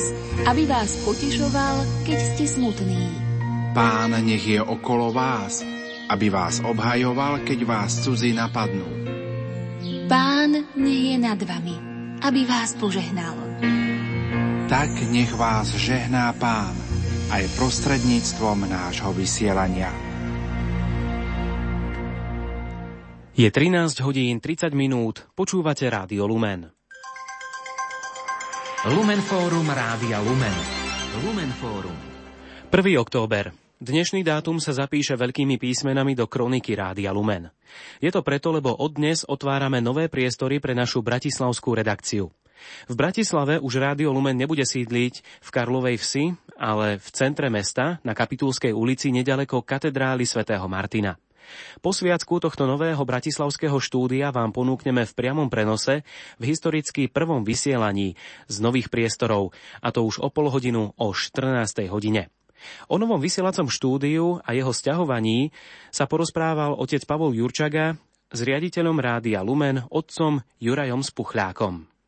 vás, aby vás potešoval, keď ste smutní. Pán nech je okolo vás, aby vás obhajoval, keď vás cudzí napadnú. Pán nech je nad vami, aby vás požehnal. Tak nech vás žehná Pán aj prostredníctvom nášho vysielania. Je 13 hodín 30 minút, počúvate Rádio Lumen. Lumen Fórum Rádia Lumen. Lumen Fórum. 1. október. Dnešný dátum sa zapíše veľkými písmenami do kroniky Rádia Lumen. Je to preto, lebo od dnes otvárame nové priestory pre našu bratislavskú redakciu. V Bratislave už Rádio Lumen nebude sídliť v Karlovej vsi, ale v centre mesta na Kapitulskej ulici nedaleko katedrály svätého Martina. Po sviacku tohto nového bratislavského štúdia vám ponúkneme v priamom prenose v historicky prvom vysielaní z nových priestorov, a to už o pol hodinu o 14. hodine. O novom vysielacom štúdiu a jeho sťahovaní sa porozprával otec Pavol Jurčaga s riaditeľom rádia Lumen, otcom Jurajom Spuchľákom.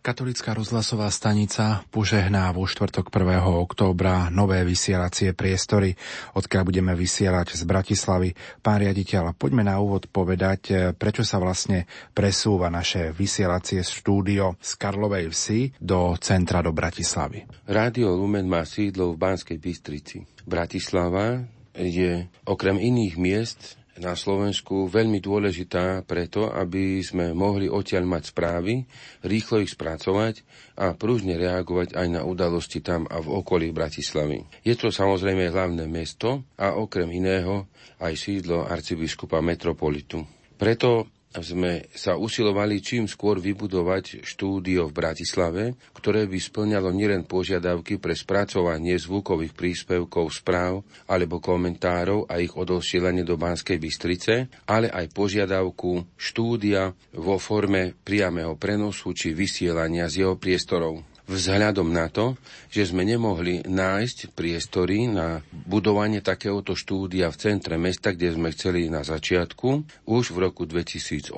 Katolická rozhlasová stanica požehná vo štvrtok 1. októbra nové vysielacie priestory, odkiaľ budeme vysielať z Bratislavy. Pán riaditeľ, poďme na úvod povedať, eh, prečo sa vlastne presúva naše vysielacie štúdio z Karlovej vsi do centra do Bratislavy. Rádio Lumen má sídlo v Banskej Bystrici. Bratislava je okrem iných miest na Slovensku veľmi dôležitá preto, aby sme mohli odtiaľ mať správy, rýchlo ich spracovať a pružne reagovať aj na udalosti tam a v okolí Bratislavy. Je to samozrejme hlavné mesto a okrem iného aj sídlo arcibiskupa Metropolitu. Preto sme sa usilovali čím skôr vybudovať štúdio v Bratislave, ktoré by splňalo nielen požiadavky pre spracovanie zvukových príspevkov, správ alebo komentárov a ich odosielanie do Banskej Bystrice, ale aj požiadavku štúdia vo forme priameho prenosu či vysielania z jeho priestorov vzhľadom na to, že sme nemohli nájsť priestory na budovanie takéhoto štúdia v centre mesta, kde sme chceli na začiatku, už v roku 2008,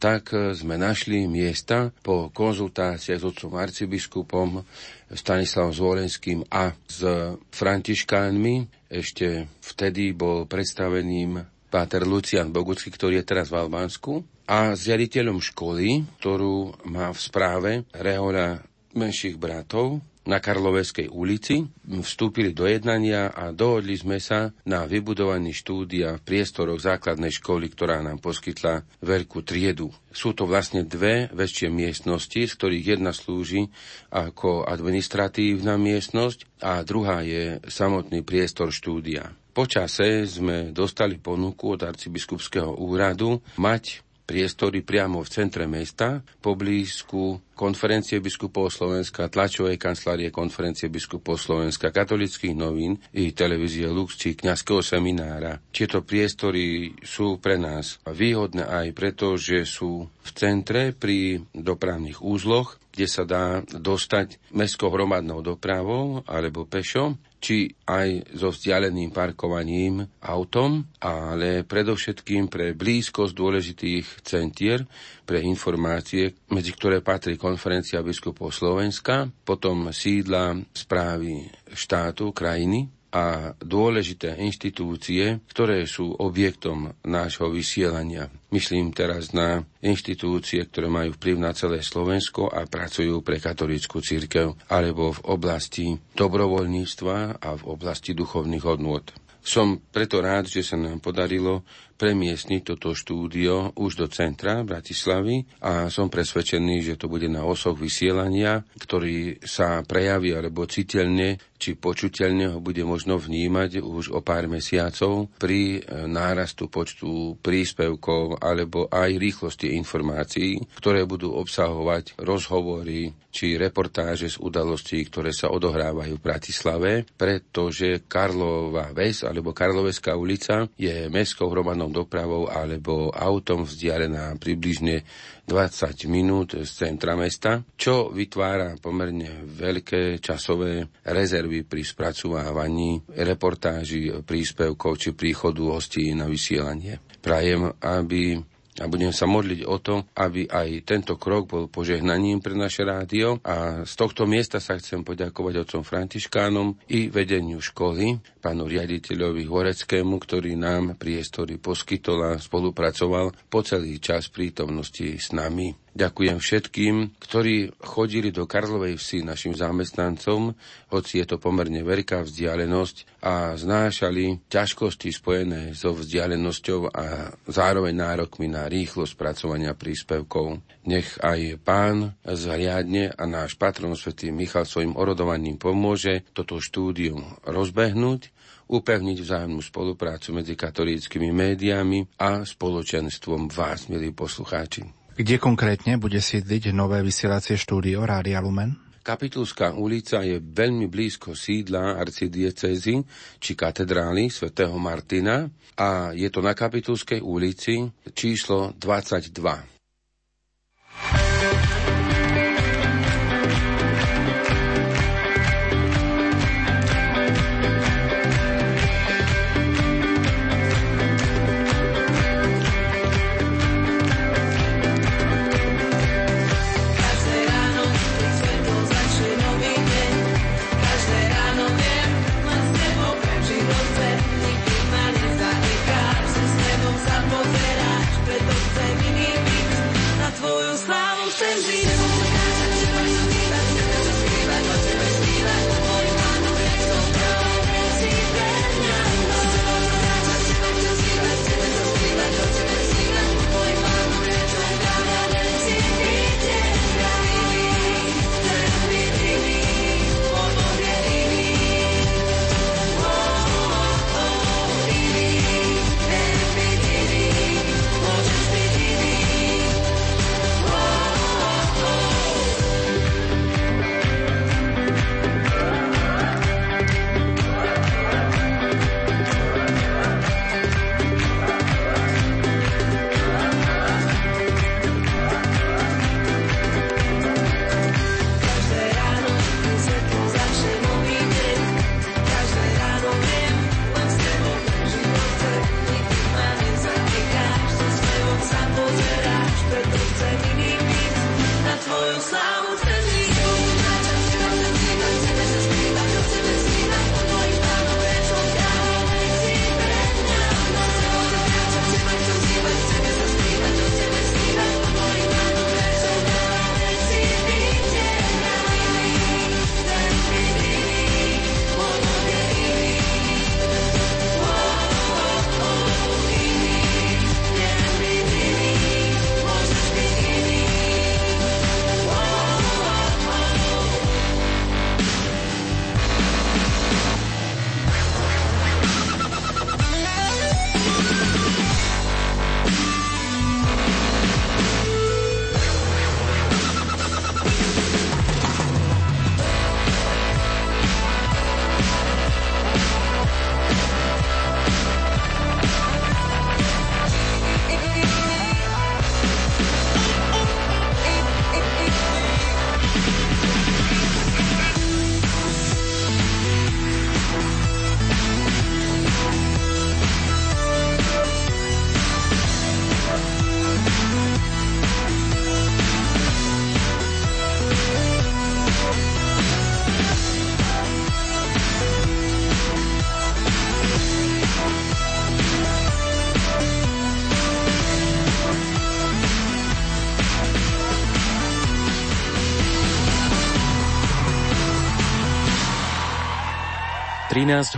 tak sme našli miesta po konzultáciách s otcom arcibiskupom Stanislavom Zvolenským a s františkánmi. Ešte vtedy bol predstaveným páter Lucian Bogucký, ktorý je teraz v Albánsku, a s riaditeľom školy, ktorú má v správe Rehoľa menších bratov na Karloveskej ulici, vstúpili do jednania a dohodli sme sa na vybudovaní štúdia v priestoroch základnej školy, ktorá nám poskytla veľkú triedu. Sú to vlastne dve väčšie miestnosti, z ktorých jedna slúži ako administratívna miestnosť a druhá je samotný priestor štúdia. Počase sme dostali ponuku od arcibiskupského úradu mať priestory priamo v centre mesta, poblízku konferencie biskupov Slovenska, tlačovej kancelárie konferencie biskupov Slovenska, katolických novín i televízie Lux či kňazského seminára. Tieto priestory sú pre nás výhodné aj preto, že sú v centre pri dopravných úzloch, kde sa dá dostať mestskou hromadnou dopravou alebo pešo či aj so vzdialeným parkovaním autom, ale predovšetkým pre blízkosť dôležitých centier, pre informácie, medzi ktoré patrí konferencia biskupov Slovenska, potom sídla správy štátu, krajiny, a dôležité inštitúcie, ktoré sú objektom nášho vysielania. Myslím teraz na inštitúcie, ktoré majú vplyv na celé Slovensko a pracujú pre katolícku církev, alebo v oblasti dobrovoľníctva a v oblasti duchovných hodnôt. Som preto rád, že sa nám podarilo premiestniť toto štúdio už do centra Bratislavy a som presvedčený, že to bude na osoch vysielania, ktorý sa prejaví alebo citeľne či počuteľne ho bude možno vnímať už o pár mesiacov pri e, nárastu počtu príspevkov alebo aj rýchlosti informácií, ktoré budú obsahovať rozhovory či reportáže z udalostí, ktoré sa odohrávajú v Bratislave, pretože Karlova Ves alebo Karloveská ulica je mestskou hromadnou dopravou alebo autom vzdialená približne 20 minút z centra mesta, čo vytvára pomerne veľké časové rezervy pri spracovávaní reportáží, príspevkov či príchodu hostí na vysielanie. Prajem, aby A budem sa modliť o to, aby aj tento krok bol požehnaním pre naše rádio a z tohto miesta sa chcem poďakovať otcom Františkánom i vedeniu školy, pánu riaditeľovi Horeckému, ktorý nám priestory poskytol a spolupracoval po celý čas prítomnosti s nami. Ďakujem všetkým, ktorí chodili do Karlovej vsi našim zamestnancom, hoci je to pomerne veľká vzdialenosť a znášali ťažkosti spojené so vzdialenosťou a zároveň nárokmi na rýchlo spracovania príspevkov. Nech aj pán zhliadne a náš patron svätý Michal svojim orodovaním pomôže toto štúdium rozbehnúť upevniť vzájomnú spoluprácu medzi katolíckými médiami a spoločenstvom vás, milí poslucháči. Kde konkrétne bude sídliť nové vysielacie štúdio Rádia Lumen? Kapitulská ulica je veľmi blízko sídla arcidiecezy či katedrály svätého Martina a je to na Kapitulskej ulici číslo 22.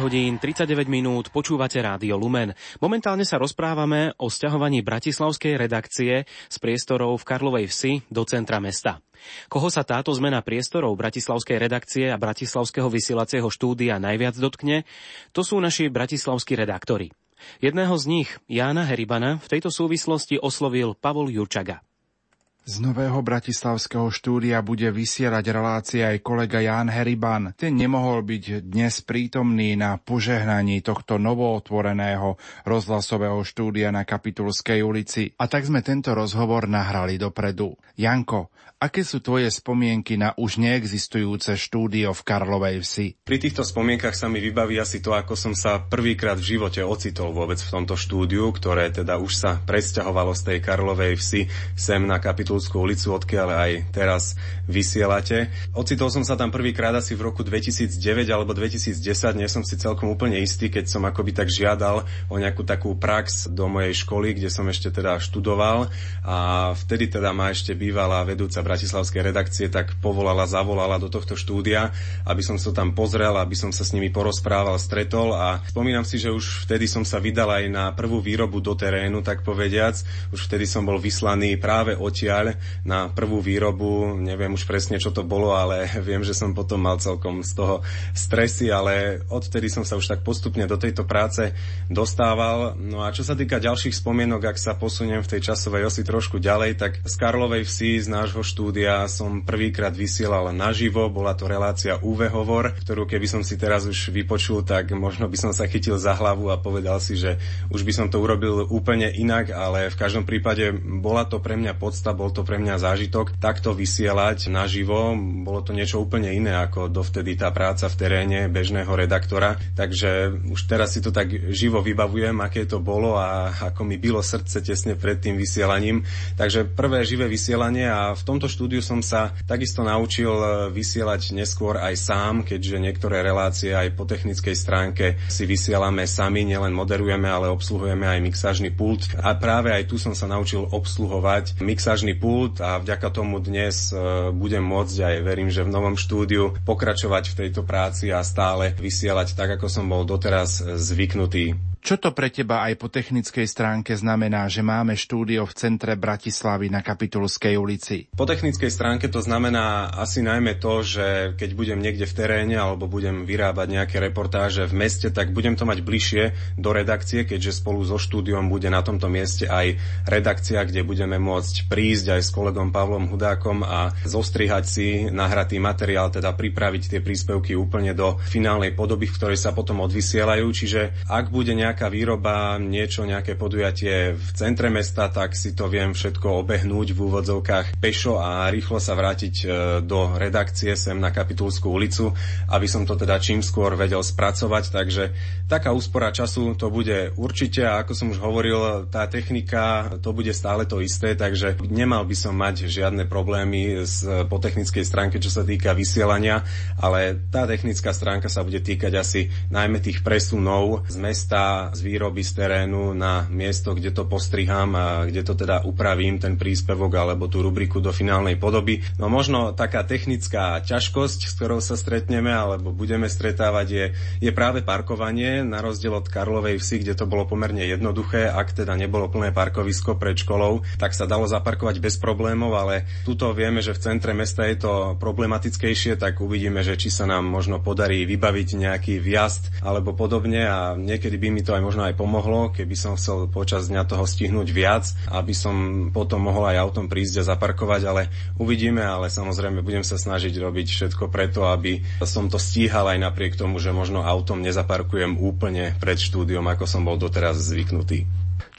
hodín 39 minút počúvate Rádio Lumen. Momentálne sa rozprávame o sťahovaní bratislavskej redakcie z priestorov v Karlovej vsi do centra mesta. Koho sa táto zmena priestorov bratislavskej redakcie a bratislavského vysielacieho štúdia najviac dotkne, to sú naši bratislavskí redaktori. Jedného z nich, Jána Heribana, v tejto súvislosti oslovil Pavol Jurčaga. Z nového bratislavského štúdia bude vysielať relácia aj kolega Jan Heriban. Ten nemohol byť dnes prítomný na požehnaní tohto novootvoreného rozhlasového štúdia na Kapitulskej ulici. A tak sme tento rozhovor nahrali dopredu. Janko, Aké sú tvoje spomienky na už neexistujúce štúdio v Karlovej vsi? Pri týchto spomienkach sa mi vybaví asi to, ako som sa prvýkrát v živote ocitol vôbec v tomto štúdiu, ktoré teda už sa presťahovalo z tej Karlovej vsi sem na Kapitulskú ulicu, odkiaľ aj teraz vysielate. Ocitol som sa tam prvýkrát asi v roku 2009 alebo 2010, nie som si celkom úplne istý, keď som akoby tak žiadal o nejakú takú prax do mojej školy, kde som ešte teda študoval a vtedy teda ma ešte bývala vedúca bratislavskej redakcie, tak povolala, zavolala do tohto štúdia, aby som sa tam pozrel, aby som sa s nimi porozprával, stretol a spomínam si, že už vtedy som sa vydal aj na prvú výrobu do terénu, tak povediac. Už vtedy som bol vyslaný práve odtiaľ na prvú výrobu, neviem už presne, čo to bolo, ale viem, že som potom mal celkom z toho stresy, ale odtedy som sa už tak postupne do tejto práce dostával. No a čo sa týka ďalších spomienok, ak sa posuniem v tej časovej osi trošku ďalej, tak z Karlovej vsi, z nášho štúdia som prvýkrát vysielal naživo, bola to relácia UV Hovor, ktorú keby som si teraz už vypočul, tak možno by som sa chytil za hlavu a povedal si, že už by som to urobil úplne inak, ale v každom prípade bola to pre mňa podsta, bol to pre mňa zážitok takto vysielať naživo, bolo to niečo úplne iné ako dovtedy tá práca v teréne bežného redaktora, takže už teraz si to tak živo vybavujem, aké to bolo a ako mi bylo srdce tesne pred tým vysielaním. Takže prvé živé vysielanie a v tomto štúdiu som sa takisto naučil e, vysielať neskôr aj sám, keďže niektoré relácie aj po technickej stránke si vysielame sami, nielen moderujeme, ale obsluhujeme aj mixážny pult. A práve aj tu som sa naučil obsluhovať mixážny pult a vďaka tomu dnes e, budem môcť aj verím, že v novom štúdiu pokračovať v tejto práci a stále vysielať tak, ako som bol doteraz zvyknutý. Čo to pre teba aj po technickej stránke znamená, že máme štúdio v centre Bratislavy na Kapitulskej ulici? Po technickej stránke to znamená asi najmä to, že keď budem niekde v teréne alebo budem vyrábať nejaké reportáže v meste, tak budem to mať bližšie do redakcie, keďže spolu so štúdiom bude na tomto mieste aj redakcia, kde budeme môcť prísť aj s kolegom Pavlom Hudákom a zostrihať si nahratý materiál, teda pripraviť tie príspevky úplne do finálnej podoby, v ktorej sa potom odvysielajú. Čiže ak bude nejak nejaká výroba, niečo, nejaké podujatie v centre mesta, tak si to viem všetko obehnúť v úvodzovkách pešo a rýchlo sa vrátiť e, do redakcie sem na Kapitulskú ulicu, aby som to teda čím skôr vedel spracovať. Takže taká úspora času to bude určite a ako som už hovoril, tá technika to bude stále to isté, takže nemal by som mať žiadne problémy z, po technickej stránke, čo sa týka vysielania, ale tá technická stránka sa bude týkať asi najmä tých presunov z mesta z výroby z terénu na miesto, kde to postrihám a kde to teda upravím, ten príspevok alebo tú rubriku do finálnej podoby. No možno taká technická ťažkosť, s ktorou sa stretneme alebo budeme stretávať je, je práve parkovanie, na rozdiel od Karlovej vsi, kde to bolo pomerne jednoduché, ak teda nebolo plné parkovisko pred školou, tak sa dalo zaparkovať bez problémov, ale tuto vieme, že v centre mesta je to problematickejšie, tak uvidíme, že či sa nám možno podarí vybaviť nejaký vjazd alebo podobne a niekedy by mi to to aj možno aj pomohlo, keby som chcel počas dňa toho stihnúť viac, aby som potom mohol aj autom prísť a zaparkovať, ale uvidíme, ale samozrejme budem sa snažiť robiť všetko preto, aby som to stíhal aj napriek tomu, že možno autom nezaparkujem úplne pred štúdiom, ako som bol doteraz zvyknutý.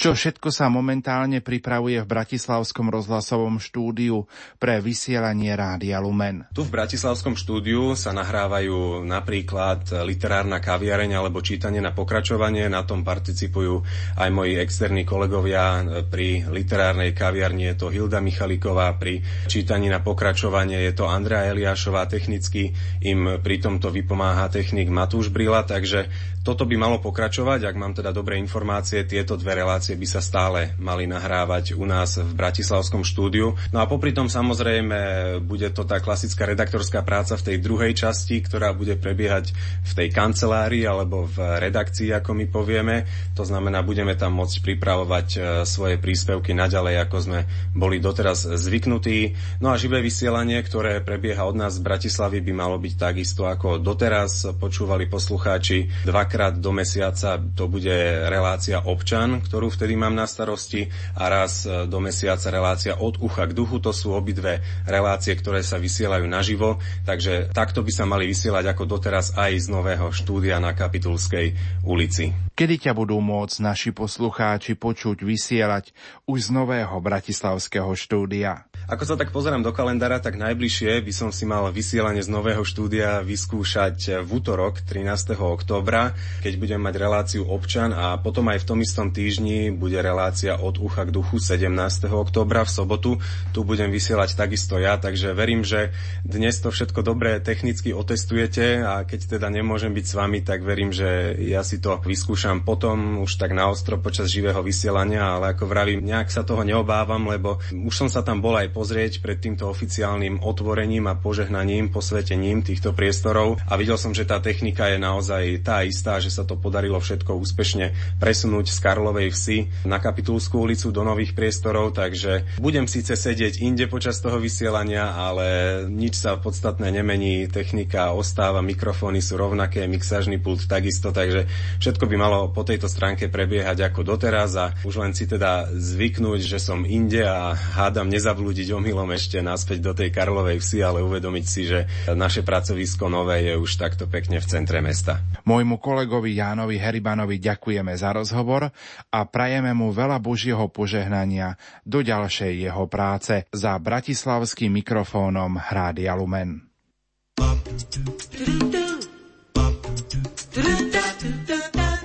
Čo všetko sa momentálne pripravuje v Bratislavskom rozhlasovom štúdiu pre vysielanie Rádia Lumen? Tu v Bratislavskom štúdiu sa nahrávajú napríklad literárna kaviareň alebo čítanie na pokračovanie. Na tom participujú aj moji externí kolegovia. Pri literárnej kaviarni je to Hilda Michaliková, pri čítaní na pokračovanie je to Andrea Eliášová, technicky im pri tomto vypomáha technik Matúš Brila, takže toto by malo pokračovať, ak mám teda dobré informácie, tieto dve relácie by sa stále mali nahrávať u nás v Bratislavskom štúdiu. No a popri tom samozrejme bude to tá klasická redaktorská práca v tej druhej časti, ktorá bude prebiehať v tej kancelárii alebo v redakcii, ako my povieme. To znamená, budeme tam môcť pripravovať e, svoje príspevky naďalej, ako sme boli doteraz zvyknutí. No a živé vysielanie, ktoré prebieha od nás z Bratislavy, by malo byť takisto ako doteraz. Počúvali poslucháči dva dvakrát do mesiaca to bude relácia občan, ktorú vtedy mám na starosti a raz e, do mesiaca relácia od ucha k duchu. To sú obidve relácie, ktoré sa vysielajú naživo, takže takto by sa mali vysielať ako doteraz aj z nového štúdia na Kapitulskej ulici. Kedy ťa budú môcť naši poslucháči počuť vysielať už z nového bratislavského štúdia? Ako sa tak pozerám do kalendára, tak najbližšie by som si mal vysielanie z nového štúdia vyskúšať v útorok 13. októbra, keď budem mať reláciu občan a potom aj v tom istom týždni bude relácia od ucha k duchu 17. októbra v sobotu. Tu budem vysielať takisto ja, takže verím, že dnes to všetko dobre technicky otestujete a keď teda nemôžem byť s vami, tak verím, že ja si to vyskúšam potom už tak na ostro počas živého vysielania, ale ako vravím, nejak sa toho neobávam, lebo už som sa tam bol aj pozrieť pred týmto oficiálnym otvorením a požehnaním, posvetením týchto priestorov. A videl som, že tá technika je naozaj tá istá, že sa to podarilo všetko úspešne presunúť z Karlovej vsi na Kapitulskú ulicu do nových priestorov, takže budem síce sedieť inde počas toho vysielania, ale nič sa podstatné nemení, technika ostáva, mikrofóny sú rovnaké, mixážny pult takisto, takže všetko by malo po tejto stránke prebiehať ako doteraz a už len si teda zvyknúť, že som inde a hádam nezavľúdiť chodiť omylom ešte naspäť do tej Karlovej vsi, ale uvedomiť si, že naše pracovisko nové je už takto pekne v centre mesta. Môjmu kolegovi Jánovi Heribanovi ďakujeme za rozhovor a prajeme mu veľa Božieho požehnania do ďalšej jeho práce za bratislavským mikrofónom Hrádia Lumen.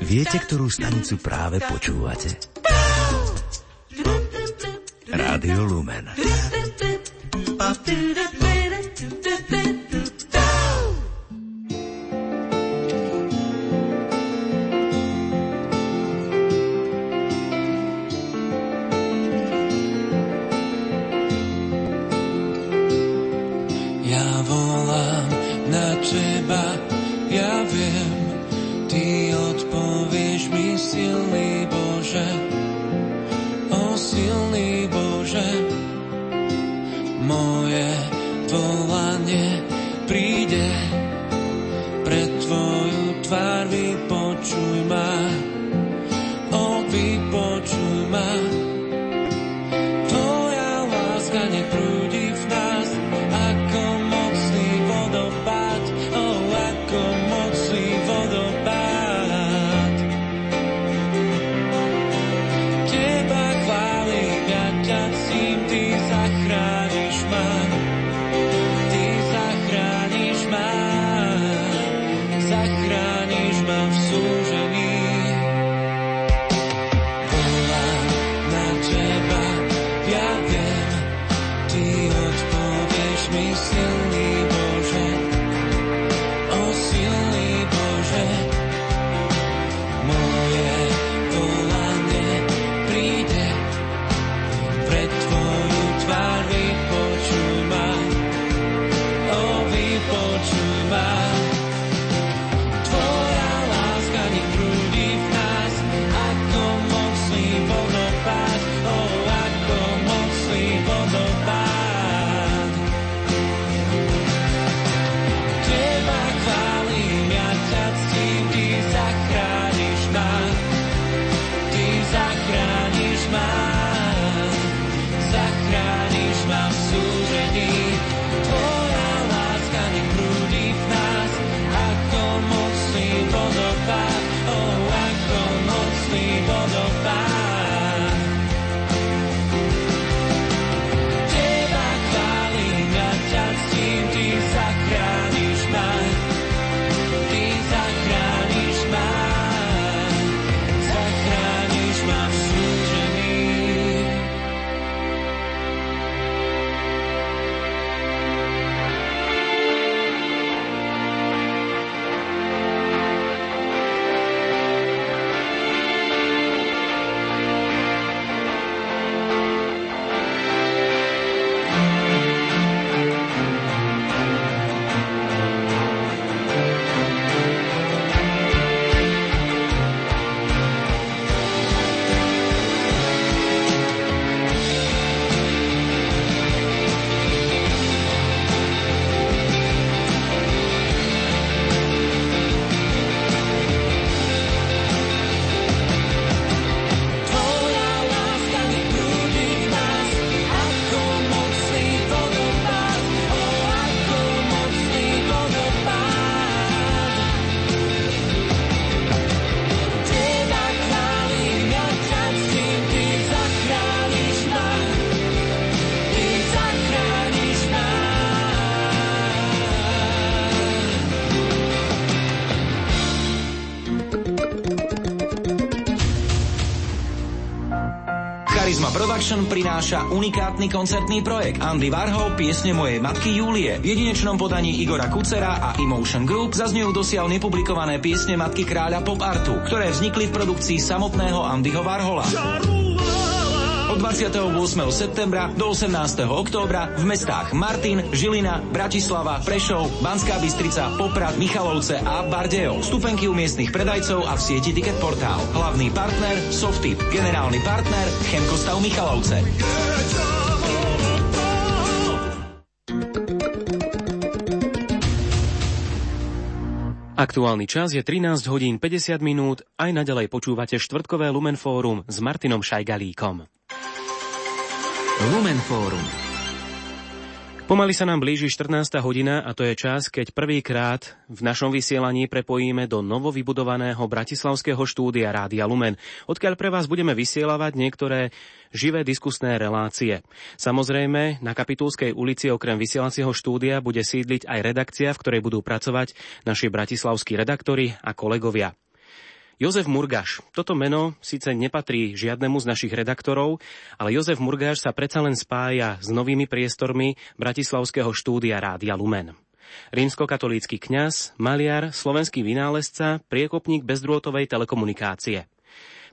Viete, ktorú stanicu práve počúvate? Rádio Lumen. You. Prináša unikátny koncertný projekt Andy Warhol, piesne mojej matky Julie. V jedinečnom podaní Igora Kucera a Emotion Group zaznejú dosiaľ nepublikované piesne matky kráľa pop artu, ktoré vznikli v produkcii samotného Andyho Warhola. Od 28. septembra do 18. októbra v mestách Martin, Žilina, Bratislava, Prešov, Banská Bystrica, Poprad, Michalovce a Bardejov. Stupenky u miestnych predajcov a v sieti Ticket Portál. Hlavný partner Softip, generálny partner Chemkostav Michalovce. Aktuálny čas je 13 hodín 50 minút, aj naďalej počúvate štvrtkové Lumen Fórum s Martinom Šajgalíkom. Lumen Fórum. Pomaly sa nám blíži 14. hodina a to je čas, keď prvýkrát v našom vysielaní prepojíme do novovybudovaného bratislavského štúdia Rádia Lumen, odkiaľ pre vás budeme vysielávať niektoré živé diskusné relácie. Samozrejme, na Kapitulskej ulici okrem vysielacieho štúdia bude sídliť aj redakcia, v ktorej budú pracovať naši bratislavskí redaktori a kolegovia. Jozef Murgaš. Toto meno síce nepatrí žiadnemu z našich redaktorov, ale Jozef Murgaš sa predsa len spája s novými priestormi Bratislavského štúdia Rádia Lumen. Rímskokatolícky kňaz, maliar, slovenský vynálezca, priekopník bezdrôtovej telekomunikácie.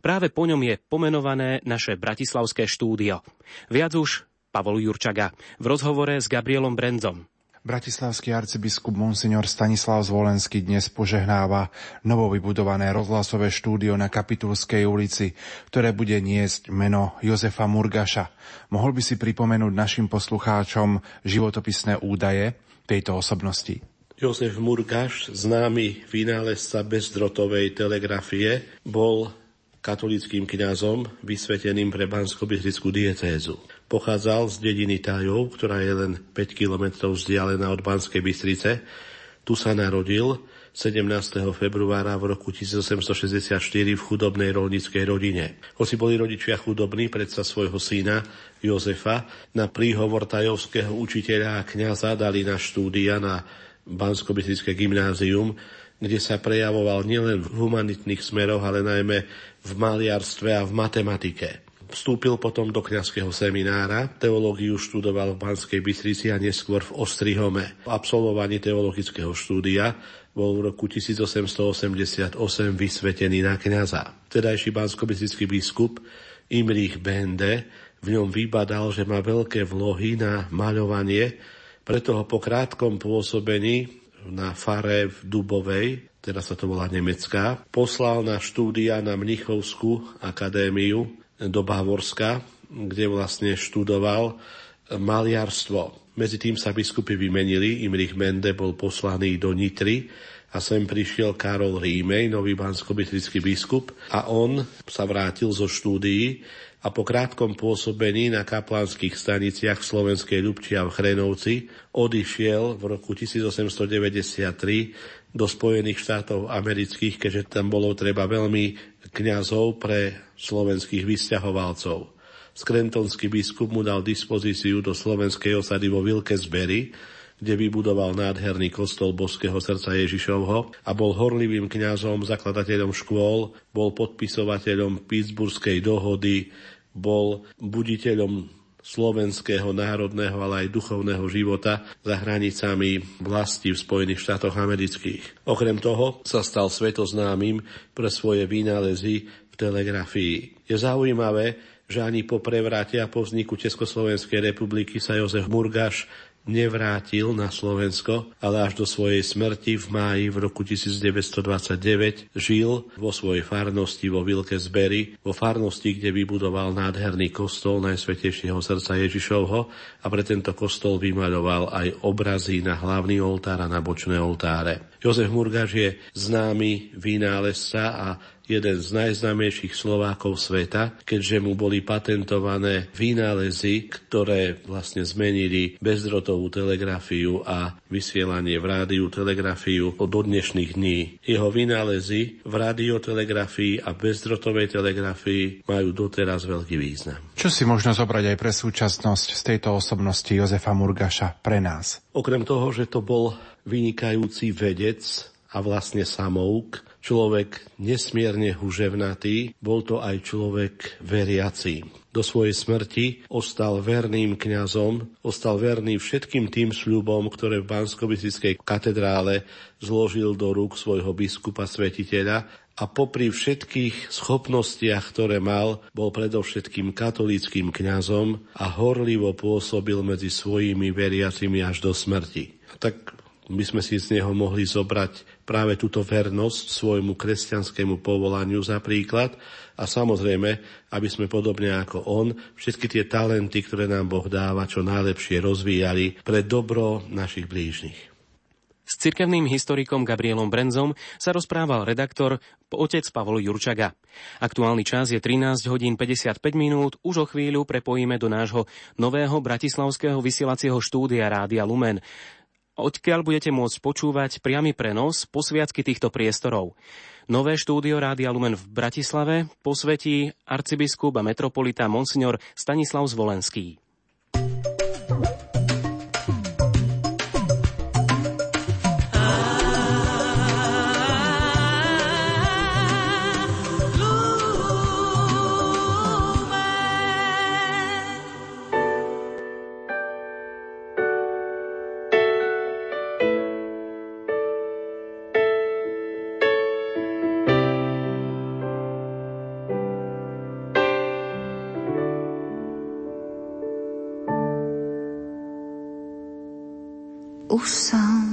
Práve po ňom je pomenované naše bratislavské štúdio. Viac už Pavol Jurčaga v rozhovore s Gabrielom Brenzom. Bratislavský arcibiskup Monsignor Stanislav Zvolenský dnes požehnáva novovybudované rozhlasové štúdio na Kapitulskej ulici, ktoré bude niesť meno Jozefa Murgaša. Mohol by si pripomenúť našim poslucháčom životopisné údaje tejto osobnosti? Jozef Murgaš, známy vynálezca bezdrotovej telegrafie, bol katolickým kňazom vysveteným pre bansko diecézu. Pochádzal z dediny Tajov, ktorá je len 5 kilometrov vzdialená od Banskej Bystrice. Tu sa narodil 17. februára v roku 1864 v chudobnej rolnickej rodine. Hoci boli rodičia chudobní, predsa svojho syna Jozefa na príhovor tajovského učiteľa a kniaza dali na štúdia na bansko gymnázium, kde sa prejavoval nielen v humanitných smeroch, ale najmä v maliarstve a v matematike. Vstúpil potom do kňazského seminára, teológiu študoval v Banskej Bystrici a neskôr v Ostrihome. Po absolvovaní teologického štúdia bol v roku 1888 vysvetený na kňaza. Vtedajší bansko biskup Imrich Bende v ňom vybadal, že má veľké vlohy na maľovanie, preto ho po krátkom pôsobení na fare v Dubovej, teraz sa to volá Nemecká, poslal na štúdia na Mnichovskú akadémiu do Bavorska, kde vlastne študoval maliarstvo. Medzi tým sa biskupy vymenili, Imrich Mende bol poslaný do Nitry a sem prišiel Karol Rímej, nový bansko biskup a on sa vrátil zo štúdií a po krátkom pôsobení na kaplánskych staniciach v Slovenskej Ľubči a v Chrenovci odišiel v roku 1893 do Spojených štátov amerických, keďže tam bolo treba veľmi kňazov pre slovenských vysťahovalcov. Skrentonský biskup mu dal dispozíciu do slovenskej osady vo Wilkesbury, kde vybudoval nádherný kostol Boského srdca Ježišovho a bol horlivým kňazom, zakladateľom škôl, bol podpisovateľom Pittsburghskej dohody, bol buditeľom slovenského národného, ale aj duchovného života za hranicami vlasti v Spojených štátoch amerických. Okrem toho sa stal svetoznámym pre svoje vynálezy v telegrafii. Je zaujímavé, že ani po prevrate a po vzniku Československej republiky sa Jozef Murgaš nevrátil na Slovensko, ale až do svojej smrti v máji v roku 1929 žil vo svojej farnosti vo Wilkesbury, vo farnosti, kde vybudoval nádherný kostol Najsvetejšieho srdca Ježišovho a pre tento kostol vymaľoval aj obrazy na hlavný oltár a na bočné oltáre. Jozef Murgaš je známy vynálezca a jeden z najznámejších Slovákov sveta, keďže mu boli patentované vynálezy, ktoré vlastne zmenili bezdrotovú telegrafiu a vysielanie v rádiu telegrafiu do dnešných dní. Jeho vynálezy v radiotelegrafii a bezdrotovej telegrafii majú doteraz veľký význam. Čo si možno zobrať aj pre súčasnosť z tejto osobnosti Jozefa Murgaša pre nás? Okrem toho, že to bol vynikajúci vedec a vlastne samouk, človek nesmierne huževnatý, bol to aj človek veriaci. do svojej smrti ostal verným kňazom, ostal verný všetkým tým sľubom, ktoré v bansko katedrále zložil do rúk svojho biskupa svetiteľa a popri všetkých schopnostiach, ktoré mal, bol predovšetkým katolíckým kňazom a horlivo pôsobil medzi svojimi veriacimi až do smrti. Tak by sme si z neho mohli zobrať práve túto vernosť svojmu kresťanskému povolaniu za príklad a samozrejme, aby sme podobne ako on všetky tie talenty, ktoré nám Boh dáva, čo najlepšie rozvíjali pre dobro našich blížnych. S cirkevným historikom Gabrielom Brenzom sa rozprával redaktor otec Pavol Jurčaga. Aktuálny čas je 13 hodín 55 minút. Už o chvíľu prepojíme do nášho nového bratislavského vysielacieho štúdia Rádia Lumen odkiaľ budete môcť počúvať priamy prenos posviacky týchto priestorov. Nové štúdio Rádia Lumen v Bratislave posvetí arcibiskup a metropolita Monsignor Stanislav Zvolenský. Už som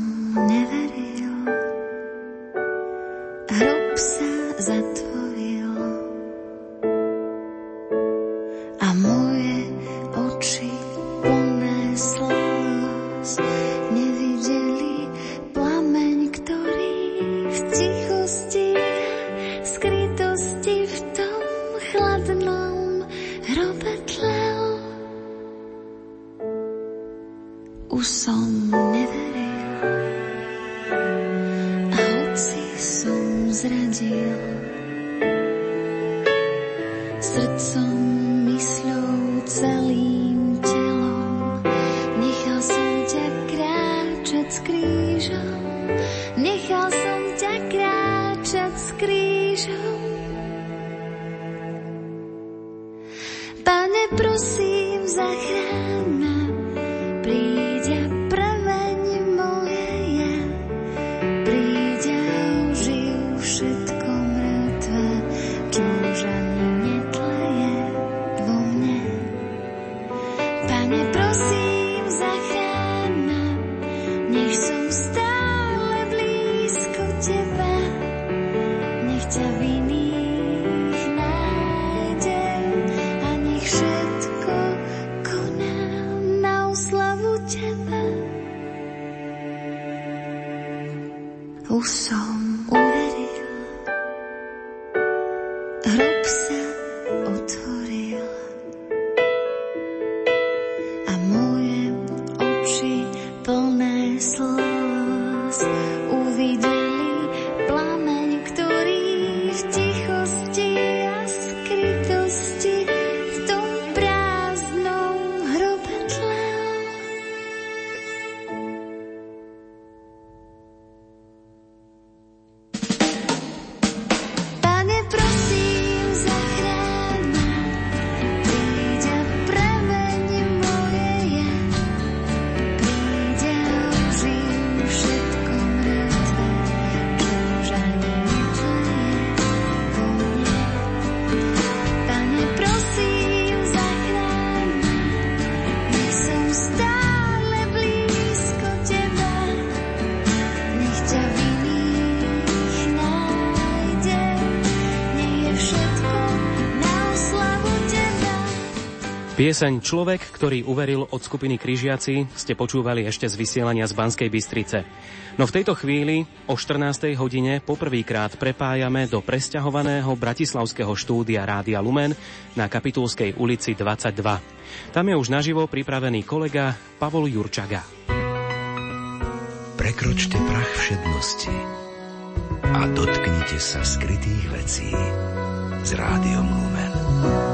Pieseň Človek, ktorý uveril od skupiny Kryžiaci ste počúvali ešte z vysielania z Banskej Bystrice. No v tejto chvíli o 14. hodine poprvýkrát prepájame do presťahovaného bratislavského štúdia Rádia Lumen na Kapitulskej ulici 22. Tam je už naživo pripravený kolega Pavol Jurčaga. Prekročte prach všednosti a dotknite sa skrytých vecí s Rádiom Lumen.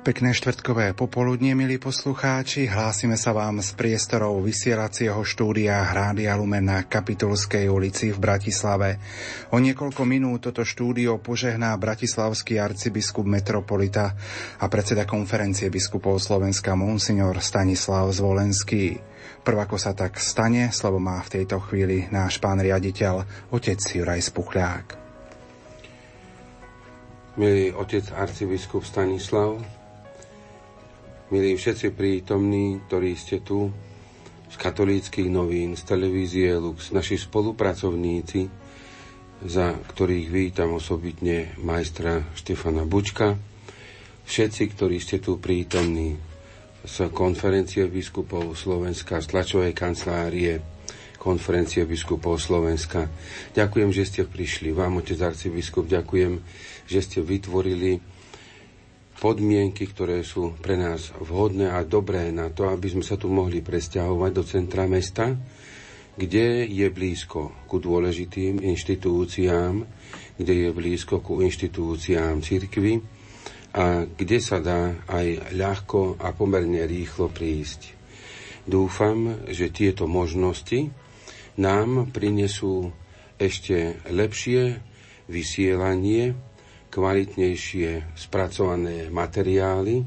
Pekné štvrtkové popoludnie, milí poslucháči. Hlásime sa vám z priestorov vysielacieho štúdia Hrádia Lumen na Kapitulskej ulici v Bratislave. O niekoľko minút toto štúdio požehná bratislavský arcibiskup metropolita a predseda konferencie biskupov Slovenska Monsignor Stanislav Zvolenský. Prvako sa tak stane, slovo má v tejto chvíli náš pán riaditeľ, otec Juraj Spuchľák. Milý otec arcibiskup Stanislav, milí všetci prítomní, ktorí ste tu, z katolíckých novín, z televízie Lux, naši spolupracovníci, za ktorých vítam osobitne majstra Štefana Bučka, všetci, ktorí ste tu prítomní z konferencie biskupov Slovenska, z tlačovej kancelárie konferencie biskupov Slovenska. Ďakujem, že ste prišli. Vám, otec arcibiskup, ďakujem, že ste vytvorili podmienky, ktoré sú pre nás vhodné a dobré na to, aby sme sa tu mohli presťahovať do centra mesta, kde je blízko ku dôležitým inštitúciám, kde je blízko ku inštitúciám cirkvy a kde sa dá aj ľahko a pomerne rýchlo prísť. Dúfam, že tieto možnosti nám prinesú ešte lepšie vysielanie kvalitnejšie spracované materiály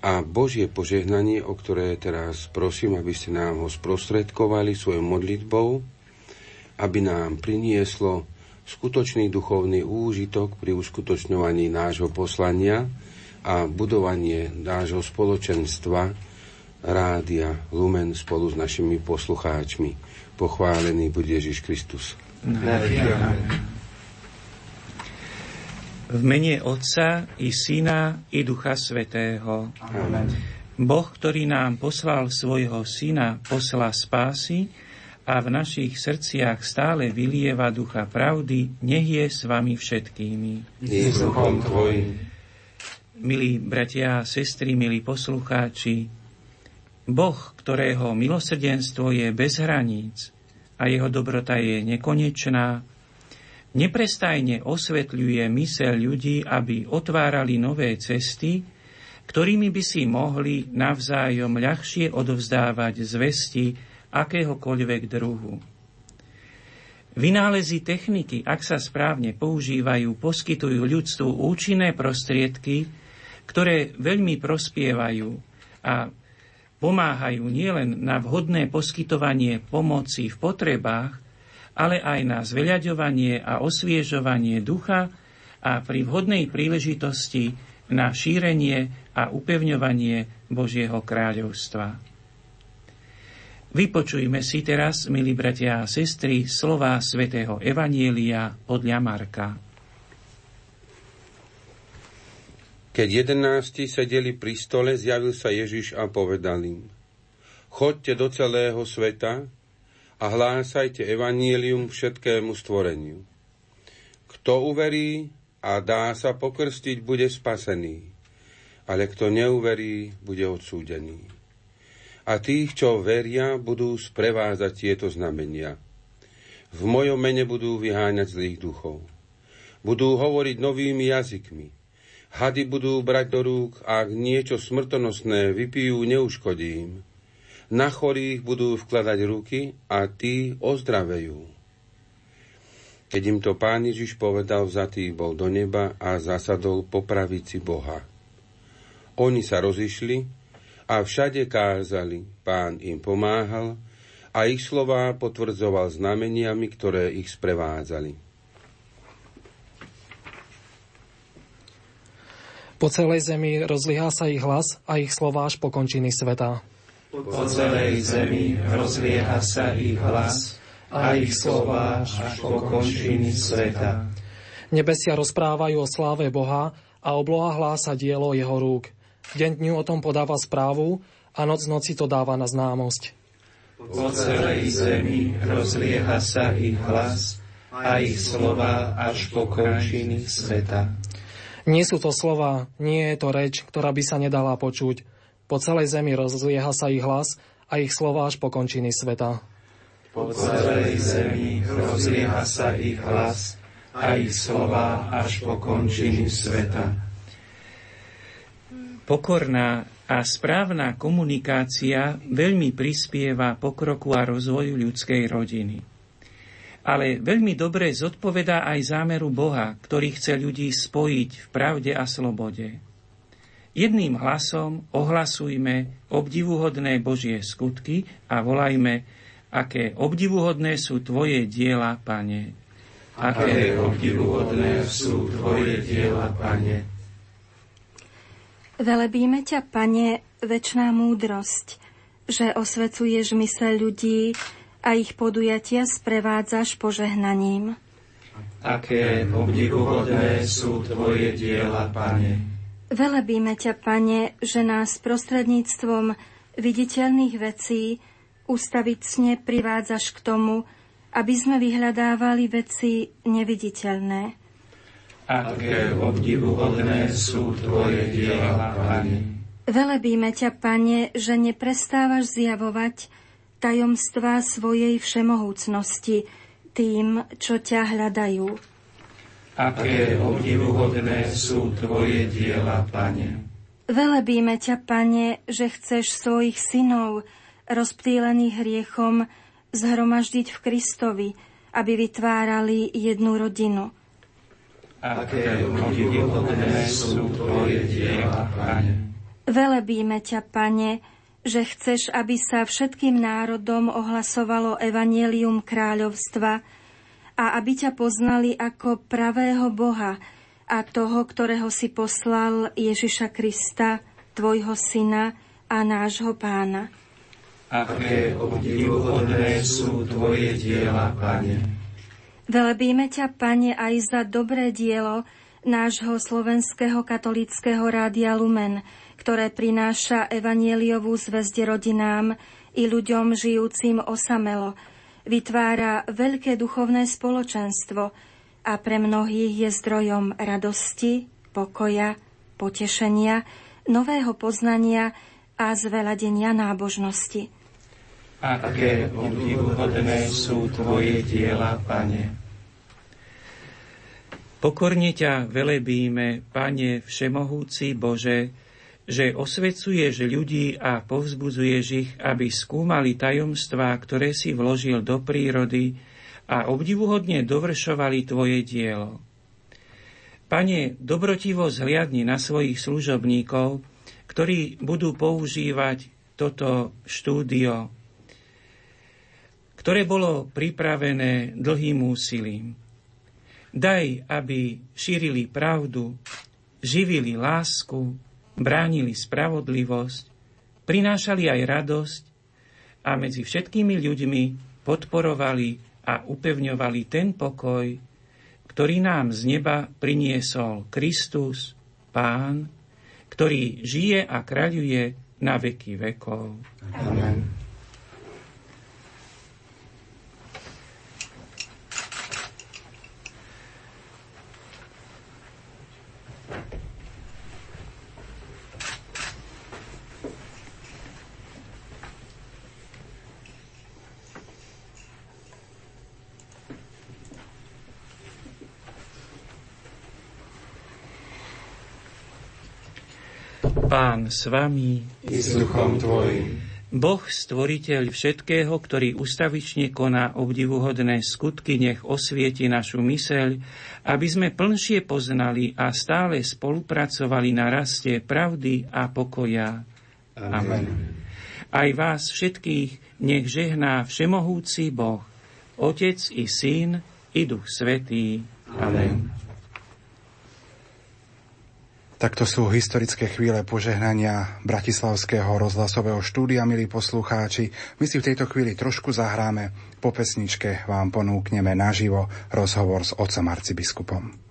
a Božie požehnanie, o ktoré teraz prosím, aby ste nám ho sprostredkovali svojou modlitbou, aby nám prinieslo skutočný duchovný úžitok pri uskutočňovaní nášho poslania a budovanie nášho spoločenstva Rádia Lumen spolu s našimi poslucháčmi. Pochválený bude Ježiš Kristus. Amen. V mene Otca i Syna i Ducha Svetého. Amen. Boh, ktorý nám poslal svojho Syna, posla spásy a v našich srdciach stále vylieva ducha pravdy, nech je s vami všetkými. Milí bratia a sestry, milí poslucháči, Boh, ktorého milosrdenstvo je bez hraníc a jeho dobrota je nekonečná, neprestajne osvetľuje mysel ľudí, aby otvárali nové cesty, ktorými by si mohli navzájom ľahšie odovzdávať zvesti akéhokoľvek druhu. Vynálezy techniky, ak sa správne používajú, poskytujú ľudstvu účinné prostriedky, ktoré veľmi prospievajú a pomáhajú nielen na vhodné poskytovanie pomoci v potrebách, ale aj na zveľaďovanie a osviežovanie ducha a pri vhodnej príležitosti na šírenie a upevňovanie Božieho kráľovstva. Vypočujme si teraz, milí bratia a sestry, slova svätého Evanielia podľa Marka. Keď jedenácti sedeli pri stole, zjavil sa Ježiš a povedal im, chodte do celého sveta a hlásajte evanílium všetkému stvoreniu. Kto uverí a dá sa pokrstiť, bude spasený, ale kto neuverí, bude odsúdený. A tých, čo veria, budú sprevázať tieto znamenia. V mojom mene budú vyháňať zlých duchov. Budú hovoriť novými jazykmi. Hady budú brať do rúk a ak niečo smrtonosné vypijú, neuškodí im na chorých budú vkladať ruky a tí ozdravejú. Keď im to pán Ježiš povedal, vzatý bol do neba a zasadol po pravici Boha. Oni sa rozišli a všade kázali, pán im pomáhal a ich slová potvrdzoval znameniami, ktoré ich sprevádzali. Po celej zemi rozliha sa ich hlas a ich slová až po končiny sveta. Po celej zemi rozlieha sa ich hlas a ich slova až po končiny sveta. Nebesia rozprávajú o sláve Boha a obloha hlása dielo jeho rúk. Deň dňu o tom podáva správu a noc noci to dáva na známosť. Po celej zemi rozlieha sa ich hlas a ich slova až po končiny sveta. Nie sú to slova, nie je to reč, ktorá by sa nedala počuť. Po celej zemi rozlieha sa ich hlas a ich slova až po končiny sveta. Po celej zemi rozlieha sa ich hlas a ich slova až po končiny sveta. Pokorná a správna komunikácia veľmi prispieva pokroku a rozvoju ľudskej rodiny. Ale veľmi dobre zodpovedá aj zámeru Boha, ktorý chce ľudí spojiť v pravde a slobode. Jedným hlasom ohlasujme obdivuhodné Božie skutky a volajme, aké obdivuhodné sú Tvoje diela, Pane. Aké obdivuhodné sú Tvoje diela, Pane. Velebíme ťa, Pane, večná múdrosť, že osvecuješ mysle ľudí a ich podujatia sprevádzaš požehnaním. Aké obdivuhodné sú Tvoje diela, Pane. Velebíme ťa, Pane, že nás prostredníctvom viditeľných vecí ústavicne privádzaš k tomu, aby sme vyhľadávali veci neviditeľné. Aké obdivuhodné sú Tvoje diela, Pane. Velebíme ťa, Pane, že neprestávaš zjavovať tajomstvá svojej všemohúcnosti tým, čo ťa hľadajú aké obdivuhodné sú Tvoje diela, Pane. Velebíme ťa, Pane, že chceš svojich synov, rozptýlených hriechom, zhromaždiť v Kristovi, aby vytvárali jednu rodinu. Aké obdivuhodné sú Tvoje diela, Pane. Velebíme ťa, Pane, že chceš, aby sa všetkým národom ohlasovalo evanielium kráľovstva, a aby ťa poznali ako pravého Boha a toho, ktorého si poslal Ježiša Krista, tvojho syna a nášho pána. Aké obdivuhodné sú tvoje diela, Pane. Velebíme ťa, Pane, aj za dobré dielo nášho slovenského katolického rádia Lumen, ktoré prináša evanieliovú zväzde rodinám i ľuďom žijúcim osamelo – vytvára veľké duchovné spoločenstvo a pre mnohých je zdrojom radosti, pokoja, potešenia, nového poznania a zveladenia nábožnosti. Aké obdivuhodné sú Tvoje diela, Pane. Pokorne ťa velebíme, Pane Všemohúci Bože, že osvecuješ ľudí a povzbudzuješ ich, aby skúmali tajomstvá, ktoré si vložil do prírody a obdivuhodne dovršovali tvoje dielo. Pane, dobrotivo zhliadni na svojich služobníkov, ktorí budú používať toto štúdio, ktoré bolo pripravené dlhým úsilím. Daj, aby šírili pravdu, živili lásku, bránili spravodlivosť, prinášali aj radosť a medzi všetkými ľuďmi podporovali a upevňovali ten pokoj, ktorý nám z neba priniesol Kristus, Pán, ktorý žije a kráľuje na veky vekov. Amen. Pán s vami i s duchom tvojim. Boh, stvoriteľ všetkého, ktorý ustavične koná obdivuhodné skutky, nech osvieti našu myseľ, aby sme plnšie poznali a stále spolupracovali na raste pravdy a pokoja. Amen. Amen. Aj vás všetkých nech žehná všemohúci Boh, Otec i Syn i Duch Svetý. Amen. Takto sú historické chvíle požehnania Bratislavského rozhlasového štúdia, milí poslucháči. My si v tejto chvíli trošku zahráme. Po pesničke vám ponúkneme naživo rozhovor s otcom arcibiskupom.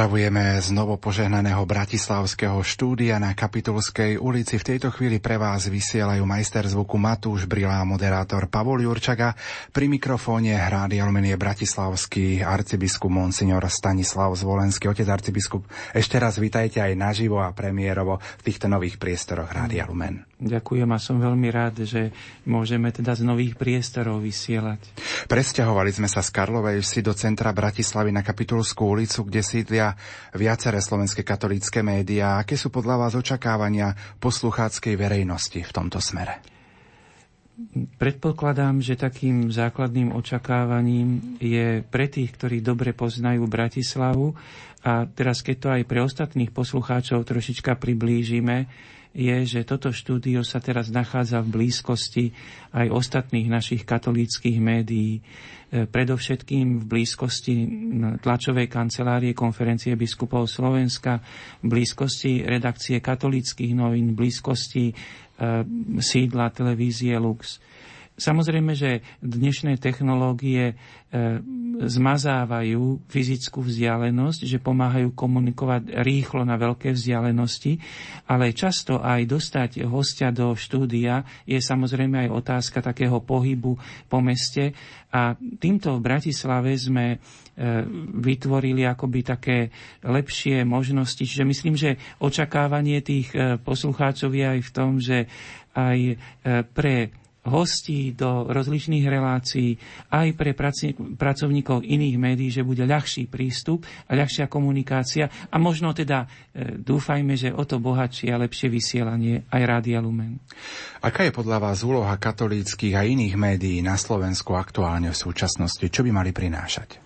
Pozdravujeme z novo požehnaného bratislavského štúdia na Kapitulskej ulici. V tejto chvíli pre vás vysielajú majster zvuku Matúš Brila a moderátor Pavol Jurčaga. Pri mikrofóne Rádia Lumenie Bratislavský arcibiskup Monsignor Stanislav Zvolenský. Otec arcibiskup, ešte raz vítajte aj naživo a premiérovo v týchto nových priestoroch Rádia Lumen. Ďakujem a som veľmi rád, že môžeme teda z nových priestorov vysielať. Presťahovali sme sa z Karlovej vsi do centra Bratislavy na Kapitulskú ulicu, kde sídlia viaceré slovenské katolícke médiá. Aké sú podľa vás očakávania poslucháckej verejnosti v tomto smere? Predpokladám, že takým základným očakávaním je pre tých, ktorí dobre poznajú Bratislavu a teraz keď to aj pre ostatných poslucháčov trošička priblížime, je, že toto štúdio sa teraz nachádza v blízkosti aj ostatných našich katolíckých médií. Predovšetkým v blízkosti tlačovej kancelárie konferencie biskupov Slovenska, v blízkosti redakcie katolíckých novín, v blízkosti sídla televízie Lux. Samozrejme, že dnešné technológie zmazávajú fyzickú vzdialenosť, že pomáhajú komunikovať rýchlo na veľké vzdialenosti, ale často aj dostať hostia do štúdia je samozrejme aj otázka takého pohybu po meste a týmto v Bratislave sme vytvorili akoby také lepšie možnosti. Čiže myslím, že očakávanie tých poslucháčov je aj v tom, že aj pre hostí do rozličných relácií, aj pre pracovníkov iných médií, že bude ľahší prístup a ľahšia komunikácia a možno teda dúfajme, že o to bohatšie a lepšie vysielanie aj Rádia Lumen. Aká je podľa vás úloha katolíckých a iných médií na Slovensku aktuálne v súčasnosti? Čo by mali prinášať?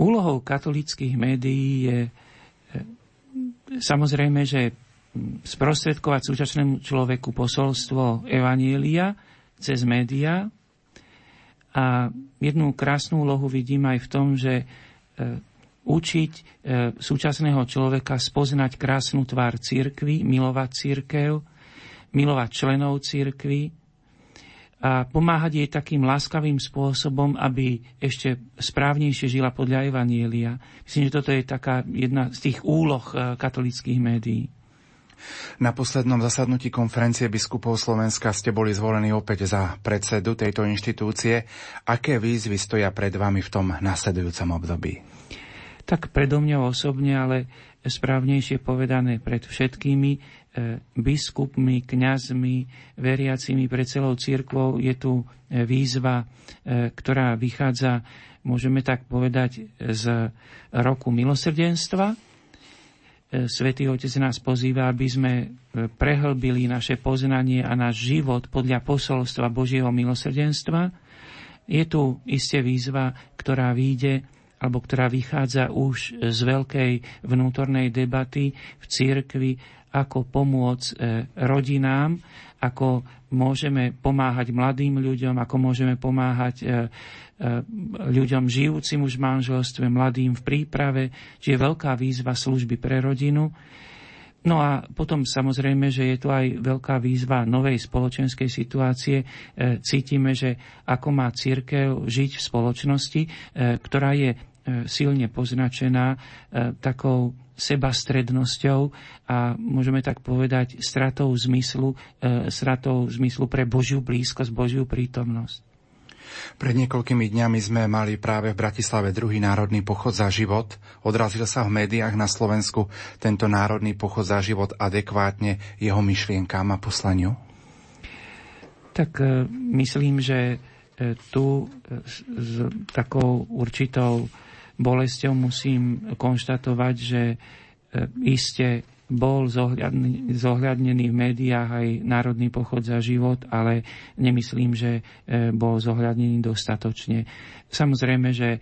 Úlohou katolíckých médií je samozrejme, že sprostredkovať súčasnému človeku posolstvo Evanielia cez médiá. A jednu krásnu úlohu vidím aj v tom, že učiť súčasného človeka spoznať krásnu tvár církvy, milovať církev, milovať členov církvy a pomáhať jej takým láskavým spôsobom, aby ešte správnejšie žila podľa Evanielia. Myslím, že toto je taká jedna z tých úloh katolických médií. Na poslednom zasadnutí konferencie biskupov Slovenska ste boli zvolení opäť za predsedu tejto inštitúcie. Aké výzvy stoja pred vami v tom nasledujúcom období? Tak predo mňa osobne, ale správnejšie povedané pred všetkými, biskupmi, kňazmi, veriacimi pre celou církvou je tu výzva, ktorá vychádza, môžeme tak povedať, z roku milosrdenstva. Svetý Otec nás pozýva, aby sme prehlbili naše poznanie a náš život podľa posolstva Božieho milosrdenstva. Je tu isté výzva, ktorá vyjde alebo ktorá vychádza už z veľkej vnútornej debaty v cirkvi, ako pomôcť e, rodinám, ako môžeme pomáhať mladým ľuďom, ako môžeme pomáhať e, e, ľuďom žijúcim už v manželstve, mladým v príprave, čiže veľká výzva služby pre rodinu. No a potom samozrejme, že je tu aj veľká výzva novej spoločenskej situácie. Cítime, že ako má církev žiť v spoločnosti, ktorá je silne poznačená e, takou sebastrednosťou a môžeme tak povedať stratou zmyslu, e, stratou zmyslu pre Božiu blízkosť, Božiu prítomnosť. Pred niekoľkými dňami sme mali práve v Bratislave druhý národný pochod za život. Odrazil sa v médiách na Slovensku tento národný pochod za život adekvátne jeho myšlienkám a poslaniu? Tak myslím, že tu s takou určitou bolesťou musím konštatovať, že e, iste bol zohľadnený v médiách aj Národný pochod za život, ale nemyslím, že e, bol zohľadnený dostatočne. Samozrejme, že e,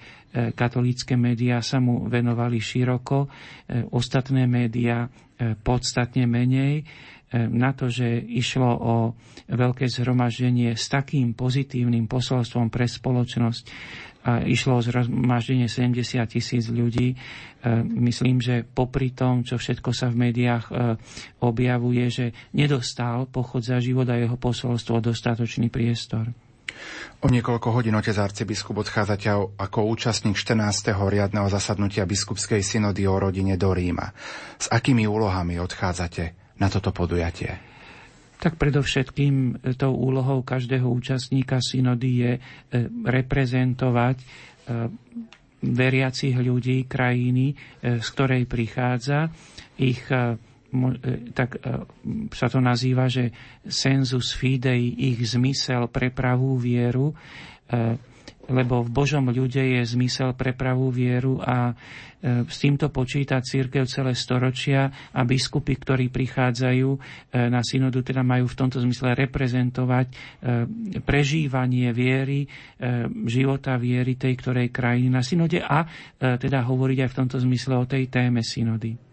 katolícke médiá sa mu venovali široko, ostatné médiá podstatne menej na to, že išlo o veľké zhromaždenie s takým pozitívnym posolstvom pre spoločnosť, a išlo o zhromaždenie 70 tisíc ľudí. E, myslím, že popri tom, čo všetko sa v médiách e, objavuje, že nedostal pochod za život a jeho posolstvo dostatočný priestor. O niekoľko hodín otec arcibiskup odchádzate ako účastník 14. riadneho zasadnutia biskupskej synody o rodine do Ríma. S akými úlohami odchádzate na toto podujatie? Tak predovšetkým e, tou úlohou každého účastníka synody je e, reprezentovať e, veriacich ľudí krajiny, z ktorej prichádza. Ich tak sa to nazýva, že sensus fidei, ich zmysel pre pravú vieru, lebo v Božom ľude je zmysel pre pravú vieru a e, s týmto počíta církev celé storočia a biskupy, ktorí prichádzajú e, na synodu, teda majú v tomto zmysle reprezentovať e, prežívanie viery, života viery tej ktorej krajiny na synode a teda hovoriť aj v tomto zmysle o tej téme synody.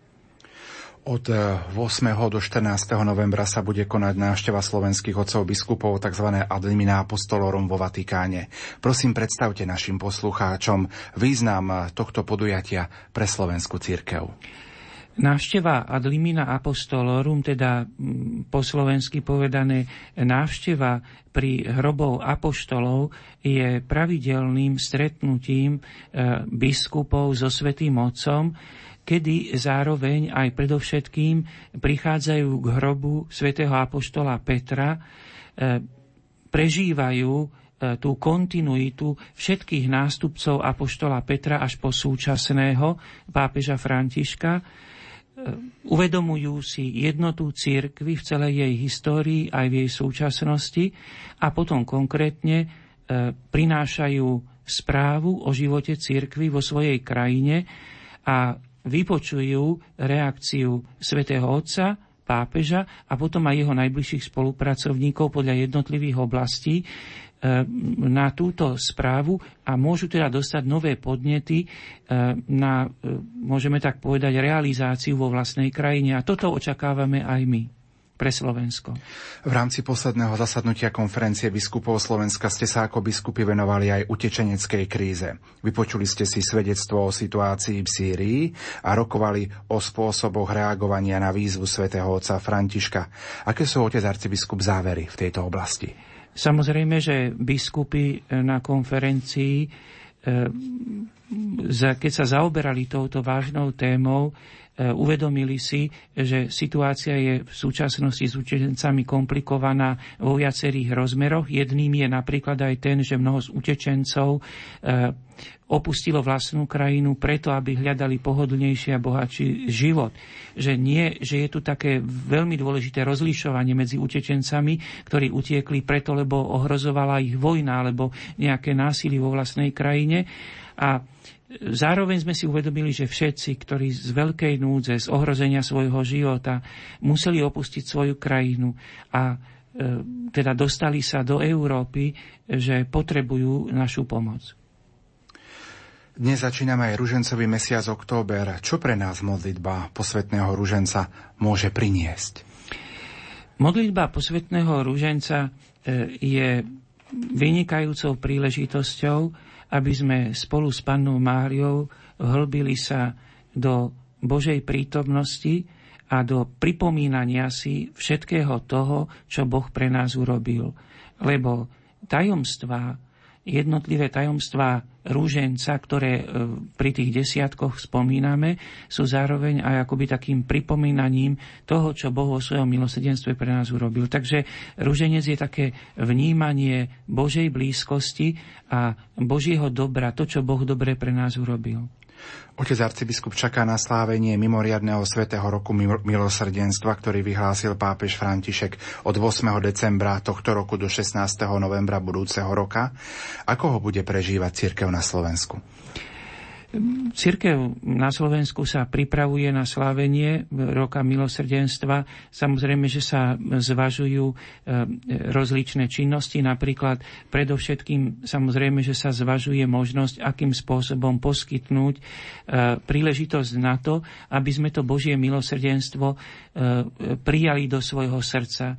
Od 8. Eh, do 14. novembra sa bude konať návšteva slovenských otcov biskupov tzv. Adlimina Apostolorum vo Vatikáne. Prosím, predstavte našim poslucháčom význam eh, tohto podujatia pre slovenskú církev. Návšteva Adlimina Apostolorum, teda mm, po slovensky povedané návšteva pri hrobov apoštolov, je pravidelným stretnutím eh, biskupov so Svetým Otcom, kedy zároveň aj predovšetkým prichádzajú k hrobu svätého apoštola Petra, e, prežívajú e, tú kontinuitu všetkých nástupcov apoštola Petra až po súčasného pápeža Františka, e, uvedomujú si jednotu církvy v celej jej histórii aj v jej súčasnosti a potom konkrétne prinášajú správu o živote církvy vo svojej krajine a vypočujú reakciu svätého Otca, pápeža a potom aj jeho najbližších spolupracovníkov podľa jednotlivých oblastí e, na túto správu a môžu teda dostať nové podnety e, na, e, môžeme tak povedať, realizáciu vo vlastnej krajine. A toto očakávame aj my pre Slovensko. V rámci posledného zasadnutia konferencie biskupov Slovenska ste sa ako biskupy venovali aj utečeneckej kríze. Vypočuli ste si svedectvo o situácii v Sýrii a rokovali o spôsoboch reagovania na výzvu svätého otca Františka. Aké sú otec arcibiskup závery v tejto oblasti? Samozrejme, že biskupy na konferencii e, keď sa zaoberali touto vážnou témou, uvedomili si, že situácia je v súčasnosti s utečencami komplikovaná vo viacerých rozmeroch. Jedným je napríklad aj ten, že mnoho z utečencov e, opustilo vlastnú krajinu preto, aby hľadali pohodlnejší a bohatší život. Že nie, že je tu také veľmi dôležité rozlišovanie medzi utečencami, ktorí utiekli preto, lebo ohrozovala ich vojna alebo nejaké násilie vo vlastnej krajine. A zároveň sme si uvedomili, že všetci, ktorí z veľkej núdze, z ohrozenia svojho života museli opustiť svoju krajinu a e, teda dostali sa do Európy, že potrebujú našu pomoc. Dnes začíname aj ružencový mesiac október. Čo pre nás modlitba posvetného ruženca môže priniesť? Modlitba posvetného ruženca e, je vynikajúcou príležitosťou, aby sme spolu s Pannou Máriou hlbili sa do Božej prítomnosti a do pripomínania si všetkého toho, čo Boh pre nás urobil. Lebo tajomstvá jednotlivé tajomstvá rúženca, ktoré e, pri tých desiatkoch spomíname, sú zároveň aj akoby takým pripomínaním toho, čo Boh vo svojom milosedenstve pre nás urobil. Takže rúženec je také vnímanie Božej blízkosti a Božieho dobra, to, čo Boh dobre pre nás urobil. Otec arcibiskup čaká na slávenie mimoriadného svetého roku milosrdenstva, ktorý vyhlásil pápež František od 8. decembra tohto roku do 16. novembra budúceho roka. Ako ho bude prežívať církev na Slovensku? Cirkev na Slovensku sa pripravuje na slávenie roka milosrdenstva. Samozrejme, že sa zvažujú e, rozličné činnosti, napríklad predovšetkým samozrejme, že sa zvažuje možnosť, akým spôsobom poskytnúť e, príležitosť na to, aby sme to Božie milosrdenstvo e, prijali do svojho srdca.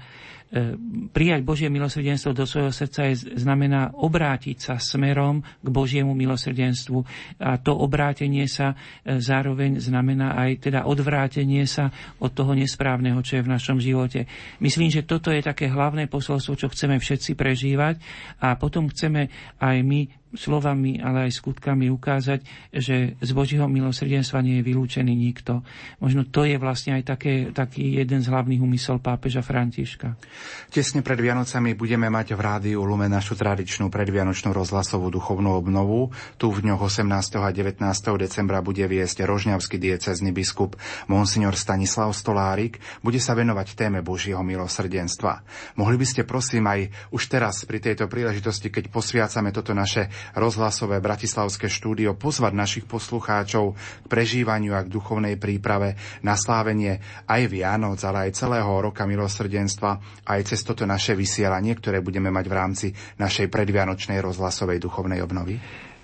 E, prijať Božie milosrdenstvo do svojho srdca je, znamená obrátiť sa smerom k Božiemu milosrdenstvu. A to obrátenie sa e, zároveň znamená aj teda odvrátenie sa od toho nesprávneho, čo je v našom živote. Myslím, že toto je také hlavné posolstvo, čo chceme všetci prežívať a potom chceme aj my slovami, ale aj skutkami ukázať, že z Božieho milosrdenstva nie je vylúčený nikto. Možno to je vlastne aj také, taký jeden z hlavných úmysel pápeža Františka. Tesne pred Vianocami budeme mať v rádiu Lume našu tradičnú predvianočnú rozhlasovú duchovnú obnovu. Tu v dňoch 18. a 19. decembra bude viesť rožňavský diecezny biskup Monsignor Stanislav Stolárik. Bude sa venovať téme Božieho milosrdenstva. Mohli by ste prosím aj už teraz pri tejto príležitosti, keď posviacame toto naše rozhlasové bratislavské štúdio pozvať našich poslucháčov k prežívaniu a k duchovnej príprave na slávenie aj Vianoc, ale aj celého roka milosrdenstva, aj cez toto naše vysielanie, ktoré budeme mať v rámci našej predvianočnej rozhlasovej duchovnej obnovy?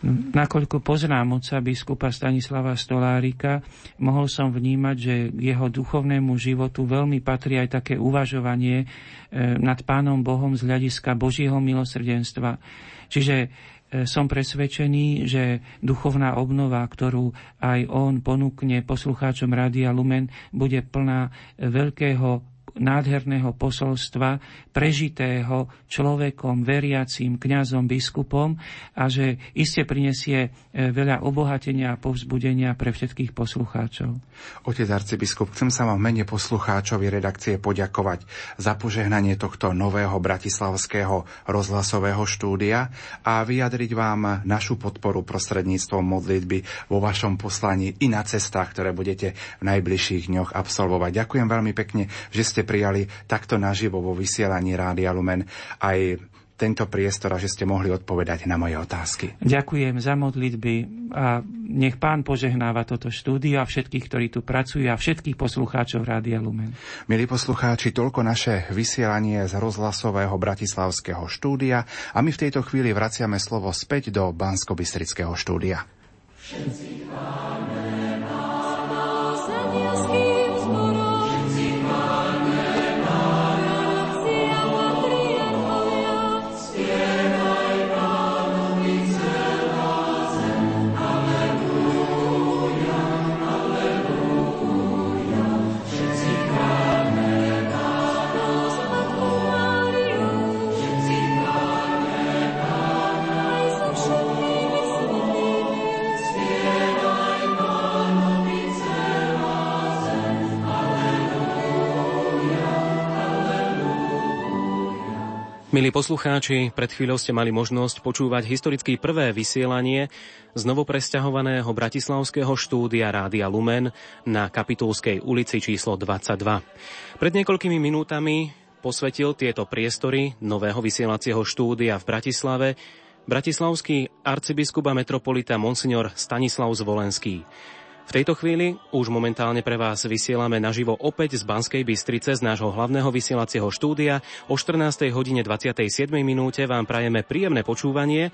Nakoľko poznám oca biskupa Stanislava Stolárika, mohol som vnímať, že k jeho duchovnému životu veľmi patrí aj také uvažovanie e, nad Pánom Bohom z hľadiska Božieho milosrdenstva. Čiže som presvedčený, že duchovná obnova, ktorú aj on ponúkne poslucháčom Rádia Lumen, bude plná veľkého nádherného posolstva, prežitého človekom, veriacím, kňazom, biskupom a že iste prinesie e, veľa obohatenia a povzbudenia pre všetkých poslucháčov. Otec arcibiskup, chcem sa vám mene poslucháčovi redakcie poďakovať za požehnanie tohto nového bratislavského rozhlasového štúdia a vyjadriť vám našu podporu prostredníctvom modlitby vo vašom poslaní i na cestách, ktoré budete v najbližších dňoch absolvovať. Ďakujem veľmi pekne, že ste prijali takto naživo vo vysielaní Rádia Lumen aj tento priestor a že ste mohli odpovedať na moje otázky. Ďakujem za modlitby a nech pán požehnáva toto štúdio a všetkých, ktorí tu pracujú a všetkých poslucháčov Rádia Lumen. Milí poslucháči, toľko naše vysielanie z rozhlasového bratislavského štúdia a my v tejto chvíli vraciame slovo späť do Bansko-Bystrického štúdia. Všetci Milí poslucháči, pred chvíľou ste mali možnosť počúvať historicky prvé vysielanie z novopresťahovaného bratislavského štúdia Rádia Lumen na Kapitulskej ulici číslo 22. Pred niekoľkými minútami posvetil tieto priestory nového vysielacieho štúdia v Bratislave bratislavský arcibiskup a metropolita Monsignor Stanislav Zvolenský. V tejto chvíli už momentálne pre vás vysielame naživo opäť z Banskej Bystrice z nášho hlavného vysielacieho štúdia. O 14. hodine 27. minúte vám prajeme príjemné počúvanie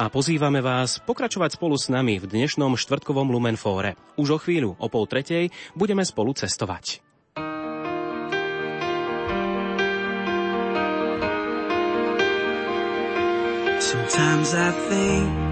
a pozývame vás pokračovať spolu s nami v dnešnom štvrtkovom Lumenfóre. Už o chvíľu, o pol tretej, budeme spolu cestovať. Sometimes I think